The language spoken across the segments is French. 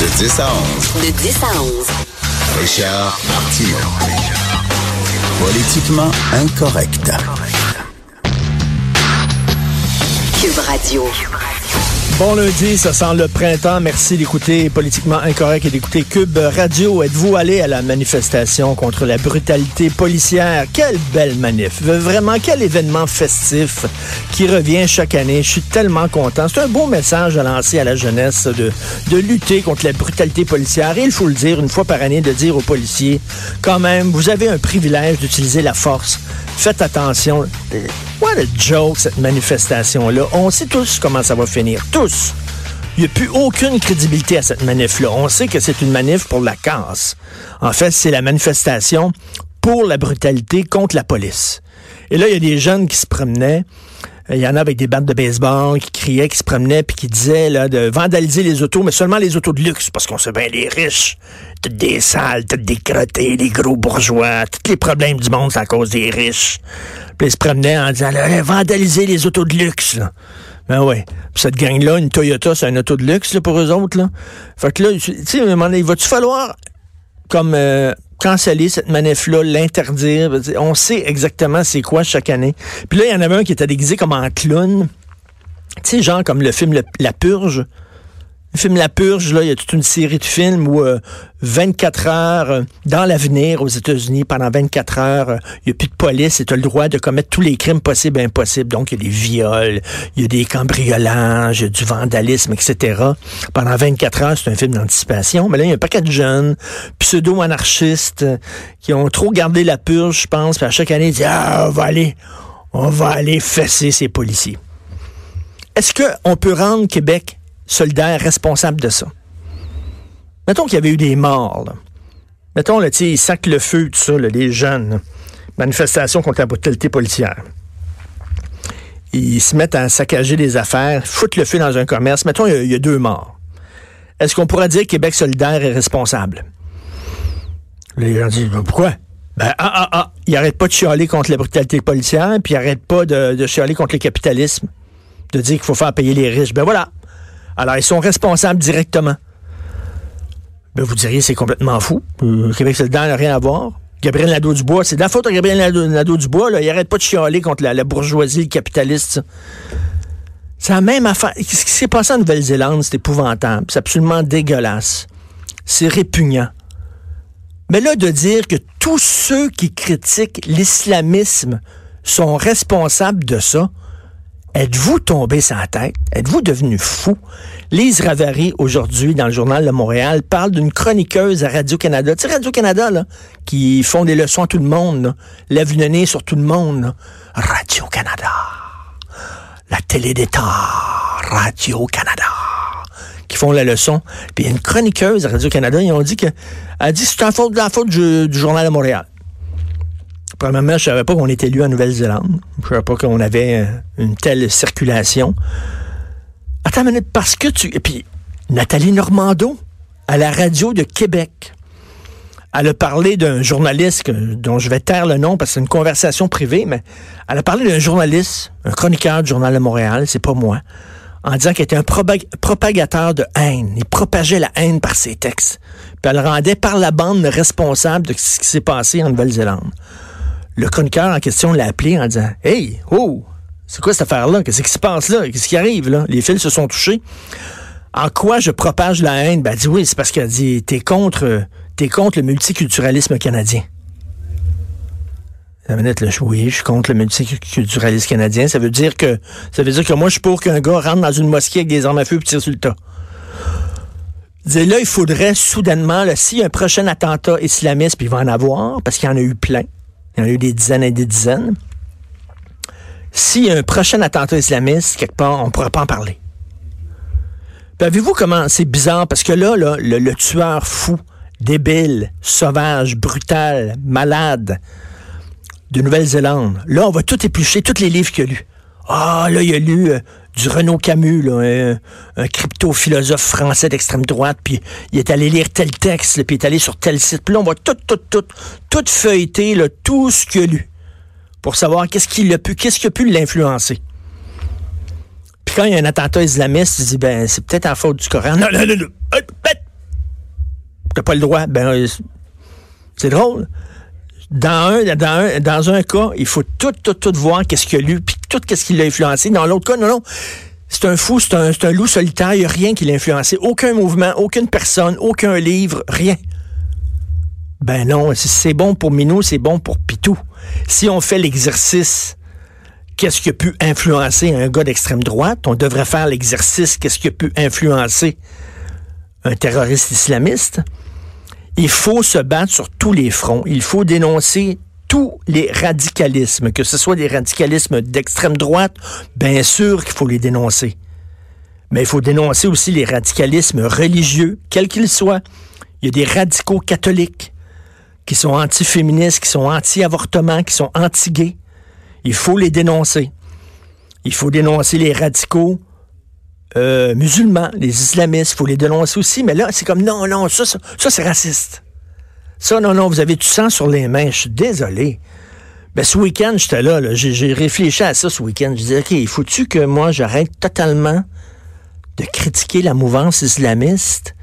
De 10 à 11. De 10 à 11. Richard Martineau. Politiquement incorrect. Cube Radio. Bon lundi, ça sent le printemps. Merci d'écouter Politiquement Incorrect et d'écouter Cube Radio. Êtes-vous allé à la manifestation contre la brutalité policière? Quelle belle manif. Vraiment, quel événement festif qui revient chaque année. Je suis tellement content. C'est un beau message à lancer à la jeunesse de, lutter contre la brutalité policière. Et il faut le dire une fois par année, de dire aux policiers, quand même, vous avez un privilège d'utiliser la force. Faites attention. What a joke, cette manifestation-là. On sait tous comment ça va finir. Tous. Il n'y a plus aucune crédibilité à cette manif-là. On sait que c'est une manif pour la casse. En fait, c'est la manifestation pour la brutalité contre la police. Et là, il y a des jeunes qui se promenaient. Il y en a avec des battes de baseball qui criaient, qui se promenaient, puis qui disaient là, de vandaliser les autos, mais seulement les autos de luxe, parce qu'on sait bien les riches, toutes des sales, toutes des crottés, les gros bourgeois, tous les problèmes du monde, c'est à cause des riches. Puis ils se promenaient en disant, là, vandaliser les autos de luxe. Là. Ben ouais. Puis cette gang-là, une Toyota, c'est un auto de luxe là, pour eux autres. Là. Fait que là, tu sais, donné, va-tu falloir comme euh, canceller cette manif-là, l'interdire. On sait exactement c'est quoi chaque année. Puis là, il y en avait un qui était déguisé comme en clown. Tu sais, genre comme le film La Purge. Le film La Purge, là, il y a toute une série de films où euh, 24 heures euh, dans l'avenir aux États-Unis, pendant 24 heures, euh, il n'y a plus de police et tu as le droit de commettre tous les crimes possibles et impossibles. Donc, il y a des viols, il y a des cambriolages, il y a du vandalisme, etc. Pendant 24 heures, c'est un film d'anticipation. Mais là, il y a un paquet de jeunes, pseudo-anarchistes, euh, qui ont trop gardé la purge, je pense, puis à chaque année, ils disent, ah, on va aller, on va aller fesser ces policiers. Est-ce qu'on peut rendre Québec solidaire, responsable de ça? Mettons qu'il y avait eu des morts. Là. Mettons, là, ils sacent le feu, tout ça, les jeunes. Manifestation contre la brutalité policière. Ils se mettent à saccager des affaires, foutent le feu dans un commerce. Mettons, il y a, il y a deux morts. Est-ce qu'on pourrait dire que Québec solidaire est responsable? Les gens disent, Ben, pourquoi? Ben, ah, ah, ah, ils n'arrêtent pas de chialer contre la brutalité policière, puis ils n'arrêtent pas de, de chialer contre le capitalisme, de dire qu'il faut faire payer les riches. Ben voilà. Alors, ils sont responsables directement. Ben, vous diriez, c'est complètement fou. Euh, Québec solidaire n'a rien à voir. Gabriel Nadeau-Dubois, c'est de la faute à Gabriel Nadeau- Nadeau-Dubois, là. Il arrête pas de chialer contre la, bourgeoisie, capitaliste. C'est la même affaire. Ce qui s'est passé en Nouvelle-Zélande, c'est épouvantable. C'est absolument dégueulasse. C'est répugnant. Mais là, de dire que tous ceux qui critiquent l'islamisme sont responsables de ça, êtes-vous tombé sans tête? Êtes-vous devenu fou? Lise Ravary, aujourd'hui, dans le journal de Montréal, parle d'une chroniqueuse à Radio-Canada. Tu sais, Radio-Canada, là, qui font des leçons à tout le monde, là, lève le nez sur tout le monde. Radio-Canada. La télé d'État. Radio-Canada qui font la leçon. Puis il y a une chroniqueuse à Radio-Canada, ils ont dit que elle dit c'est la faute de la faute du, du Journal de Montréal. Premièrement, je savais pas qu'on était élu en Nouvelle-Zélande. Je savais pas qu'on avait euh, une telle circulation. Attends une minute, parce que tu. Et puis, Nathalie Normando, à la radio de Québec, elle a parlé d'un journaliste dont je vais taire le nom parce que c'est une conversation privée, mais elle a parlé d'un journaliste, un chroniqueur du Journal de Montréal, c'est pas moi, en disant qu'il était un propagateur de haine. Il propageait la haine par ses textes. Puis elle le rendait par la bande responsable de ce qui s'est passé en Nouvelle-Zélande. Le chroniqueur en question l'a appelé en disant Hey, oh, c'est quoi cette affaire-là? Qu'est-ce qui se passe là? Qu'est-ce qui arrive là? Les fils se sont touchés. En quoi je propage la haine? Ben, elle dit oui, c'est parce qu'elle dit t'es contre, t'es contre le multiculturalisme canadien. La minute, là, je- oui, je suis contre le multiculturalisme canadien. Ça veut dire que ça veut dire que moi, je suis pour qu'un gars rentre dans une mosquée avec des armes à feu et tire sur le là, il faudrait soudainement, là, s'il un prochain attentat islamiste, puis il va en avoir, parce qu'il y en a eu plein. Il y en a eu des dizaines et des dizaines. s'il y a un prochain attentat islamiste, quelque part, on ne pourra pas en parler. Avez-vous comment c'est bizarre? Parce que là, le tueur fou, débile, sauvage, brutal, malade de Nouvelle-Zélande, là, on va tout éplucher, tous les livres qu'il a lus. Ah, là, il a lu euh, du Renaud Camus, là, un, un crypto-philosophe français d'extrême droite, puis il est allé lire tel texte, puis il est allé sur tel site. Puis là, on va tout, tout, tout, tout feuilleter, là, tout ce qu'il a lu pour savoir qu'est-ce qui a pu, qu'est-ce qui a pu l'influencer. Puis quand il y a un attentat islamiste, il dit, ben, c'est peut-être à faute du Coran. Non, non, non, non. T'as pas le droit. Ben, euh, c'est drôle. Dans un, dans un, dans un cas, il faut tout, tout, tout voir qu'est-ce qu'il a lu, puis tout qu'est-ce qui l'a influencé. Dans l'autre cas, non, non. C'est un fou, c'est un, un, loup solitaire, il n'y a rien qui l'a influencé. Aucun mouvement, aucune personne, aucun livre, rien. Ben non, c'est bon pour Minou, c'est bon pour Pitou. Si on fait l'exercice, qu'est-ce qui a pu influencer un gars d'extrême droite, on devrait faire l'exercice, qu'est-ce qui a pu influencer un terroriste islamiste? Il faut se battre sur tous les fronts. Il faut dénoncer tous les radicalismes, que ce soit des radicalismes d'extrême droite, bien sûr qu'il faut les dénoncer. Mais il faut dénoncer aussi les radicalismes religieux, quels qu'ils soient. Il y a des radicaux catholiques qui sont anti-féministes, qui sont anti-avortement, qui sont anti-gays. Il faut les dénoncer. Il faut dénoncer les radicaux euh, musulmans, les islamistes. Il faut les dénoncer aussi. Mais là, c'est comme non, non, ça, ça, ça c'est raciste. Ça, non, non, vous avez du sang sur les mains. Je suis désolé. Ben, ce week-end, j'étais là, j'ai réfléchi à ça ce week-end. Je disais, OK, il faut-tu que moi, j'arrête totalement de critiquer la mouvance islamiste?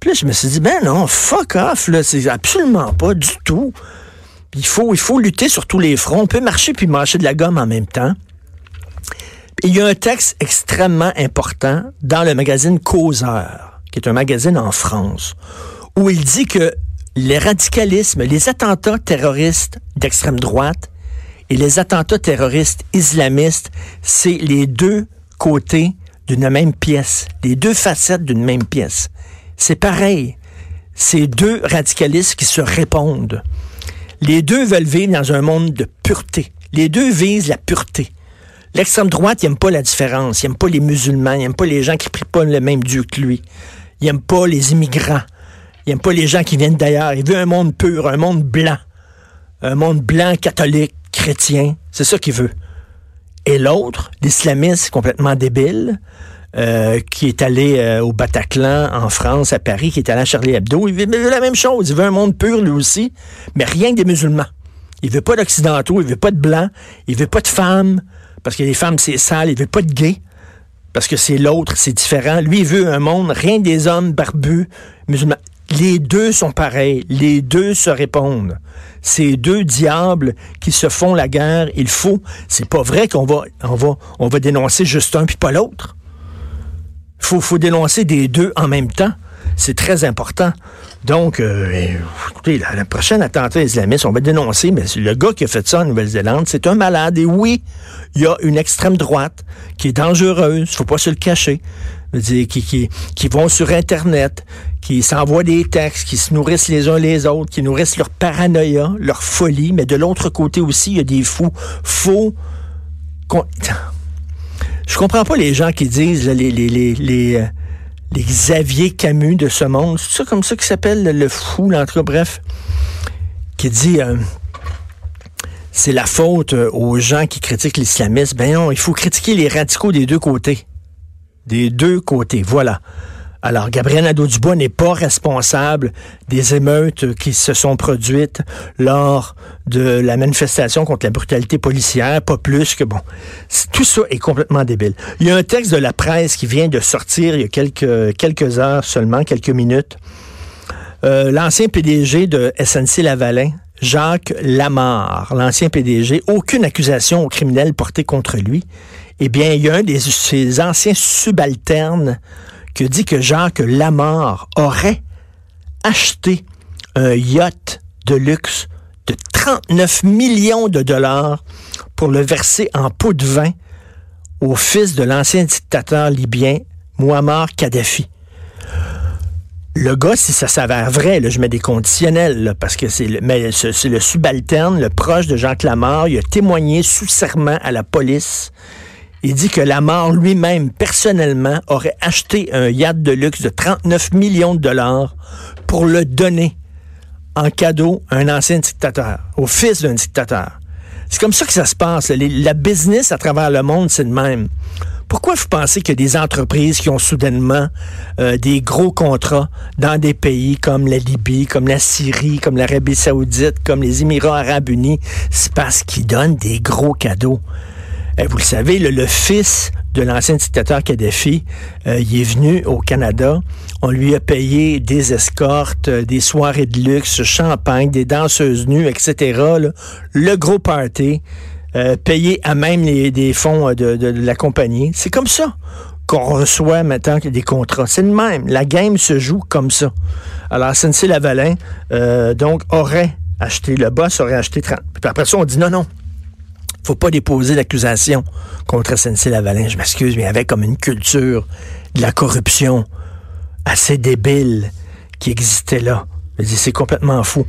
Puis là, je me suis dit, ben non, fuck off, là, c'est absolument pas du tout. Il faut, il faut lutter sur tous les fronts. On peut marcher puis marcher de la gomme en même temps. Il y a un texte extrêmement important dans le magazine Causeur, qui est un magazine en France, où il dit que les radicalismes, les attentats terroristes d'extrême droite et les attentats terroristes islamistes, c'est les deux côtés d'une même pièce, les deux facettes d'une même pièce. C'est pareil. C'est deux radicalistes qui se répondent. Les deux veulent vivre dans un monde de pureté. Les deux visent la pureté. L'extrême droite, il n'aime pas la différence. Il n'aime pas les musulmans. Il n'aime pas les gens qui prient pas le même Dieu que lui. Il n'aime pas les immigrants. Il n'aime pas les gens qui viennent d'ailleurs. Il veut un monde pur, un monde blanc. Un monde blanc, catholique, chrétien. C'est ça qu'il veut. Et l'autre, l'islamiste complètement débile, euh, qui est allé euh, au Bataclan en France, à Paris, qui est allé à Charlie Hebdo. Il veut la même chose. Il veut un monde pur, lui aussi, mais rien que des musulmans. Il veut pas d'occidentaux, il veut pas de blancs, il veut pas de femmes, parce que les femmes, c'est sale. Il veut pas de gays, parce que c'est l'autre, c'est différent. Lui, veut un monde, rien des hommes barbus, musulmans. Les deux sont pareils. Les deux se répondent. Ces deux diables qui se font la guerre, il faut. C'est pas vrai qu'on va, on va, on va dénoncer juste un puis pas l'autre. Faut, faut dénoncer des deux en même temps. C'est très important. Donc, euh, écoutez, la, prochaine attentat islamiste, on va dénoncer, mais le gars qui a fait ça en Nouvelle-Zélande, c'est un malade. Et oui, il y a une extrême droite qui est dangereuse, faut pas se le cacher, dire, qui, qui, qui vont sur Internet, qui s'envoient des textes, qui se nourrissent les uns les autres, qui nourrissent leur paranoïa, leur folie, mais de l'autre côté aussi, il y a des fous. Faux. Je comprends pas les gens qui disent, les, les, les, les les Xavier Camus de ce monde. C'est ça comme ça qui s'appelle le fou, l'entre bref, qui dit euh, c'est la faute euh, aux gens qui critiquent l'islamisme. Ben non, il faut critiquer les radicaux des deux côtés. Des deux côtés, voilà. Alors, Gabriel Nadeau-Dubois n'est pas responsable des émeutes qui se sont produites lors de la manifestation contre la brutalité policière, pas plus que bon. Tout ça est complètement débile. Il y a un texte de la presse qui vient de sortir il y a quelques, heures seulement, quelques minutes. Euh, l'ancien PDG de SNC Lavalin, Jacques Lamarre, l'ancien PDG, aucune accusation au criminel portée contre lui. Eh bien, il y a un de ses anciens subalternes qui dit que Jacques Lamarre aurait acheté un yacht de luxe de 39 millions de dollars pour le verser en pot de vin au fils de l'ancien dictateur libyen Muammar Kadhafi. le gars, si ça s'avère vrai, je mets des conditionnels, parce que c'est le, c'est le subalterne, le proche de Jean Clamart, il a témoigné sous serment à la police. Il dit que Lamar lui-même, personnellement, aurait acheté un yacht de luxe de 39 millions de dollars pour le donner en cadeau à un ancien dictateur, au fils d'un dictateur. C'est comme ça que ça se passe. Les- la business à travers le monde, c'est de même. Pourquoi vous pensez a des entreprises qui ont soudainement euh, des gros contrats dans des pays comme la Libye, comme la Syrie, comme l'Arabie saoudite, comme les Émirats arabes unis? C'est parce qu'ils donnent des gros cadeaux. Eh, vous le savez, le, fils de l'ancien dictateur Kadhafi, euh, il est venu au Canada. On lui a payé des escortes, euh, des soirées de luxe, champagne, des danseuses nues, etc. Le gros party, euh, payé à même les, des fonds euh, de, la compagnie. C'est comme ça qu'on reçoit maintenant des contrats. C'est le même. La game se joue comme ça. Alors, SNC-Lavalin, euh, donc, aurait acheté, le boss aurait acheté 30. Puis après ça, on dit non, non, faut pas déposer d'accusation contre SNC-Lavalin. Je m'excuse, mais il y avait comme une culture de la corruption assez débile qui existait là. C'est complètement fou.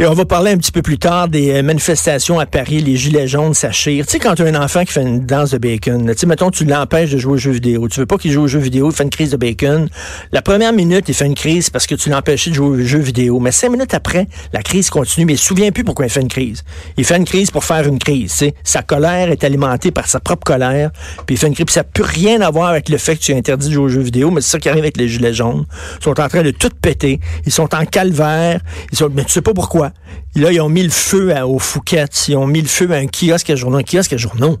Et on va parler un petit peu plus tard des euh, manifestations à Paris, les gilets jaunes s'achirent. Tu sais, quand tu as un enfant qui fait une danse de bacon, tu sais, mettons, tu l'empêches de jouer aux jeux vidéo. Tu veux pas qu'il joue aux jeux vidéo, il fait une crise de bacon. La première minute, il fait une crise parce que tu l'empêchais de jouer aux jeux vidéo. Mais cinq minutes après, la crise continue, mais il se souvient plus pourquoi il fait une crise. Il fait une crise pour faire une crise. Sa colère est alimentée par sa propre colère, puis il fait une crise. Puis ça n'a plus rien à voir avec le fait que tu es interdit de jouer aux jeux vidéo, mais c'est ça qui arrive avec les gilets jaunes. Ils sont en train de tout péter. Ils sont en calvaire. Ils sont, mais tu sais pas pourquoi. Là, ils ont mis le feu à, aux Fouquettes. Ils ont mis le feu à un kiosque à journaux. Un kiosque à journaux.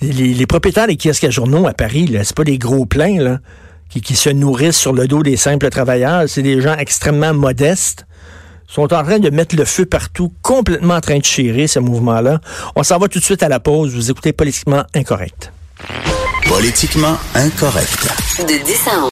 Les, les propriétaires des kiosques à journaux à Paris, c'est pas des gros pleins, là, qui, qui se nourrissent sur le dos des simples travailleurs. C'est des gens extrêmement modestes. Ils sont en train de mettre le feu partout, complètement en train de chirer, ce mouvement-là. On s'en va tout de suite à la pause. Vous écoutez Politiquement Incorrect. Politiquement incorrect. De 10 à 11.